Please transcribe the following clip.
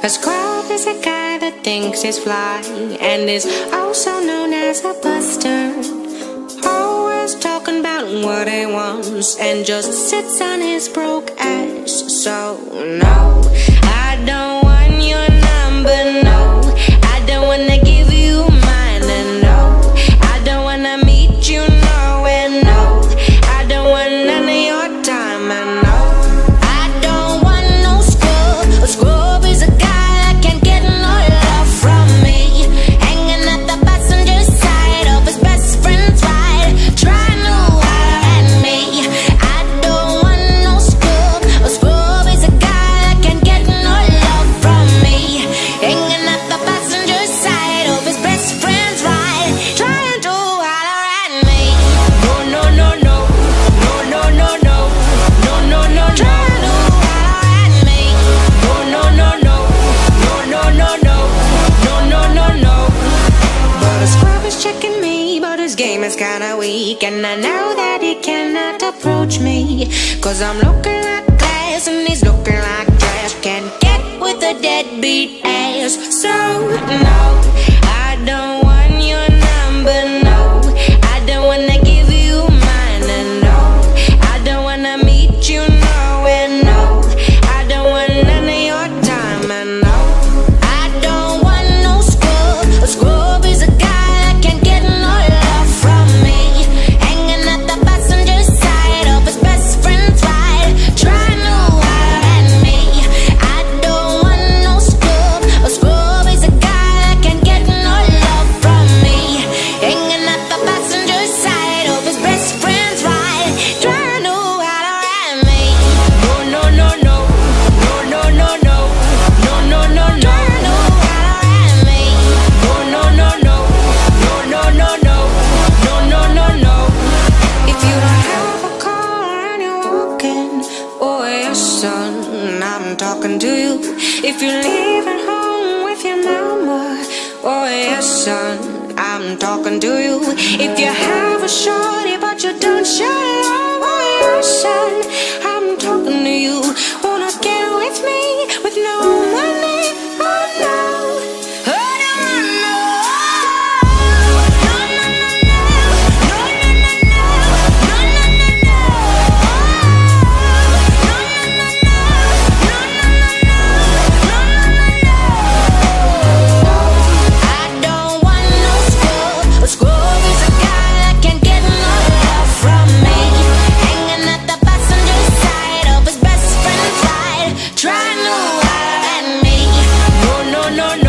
A scrub is a guy that thinks he's fly and is also known as a buster. Always talking about what he wants and just sits on his broke ass. So, no. This game is kinda weak And I know that he cannot approach me. Cause I'm looking like glass and he's looking like trash. Can't get with a deadbeat ass. So, no. If you're leaving home with your mama or your son, I'm talking to you. If you have a show. no, no.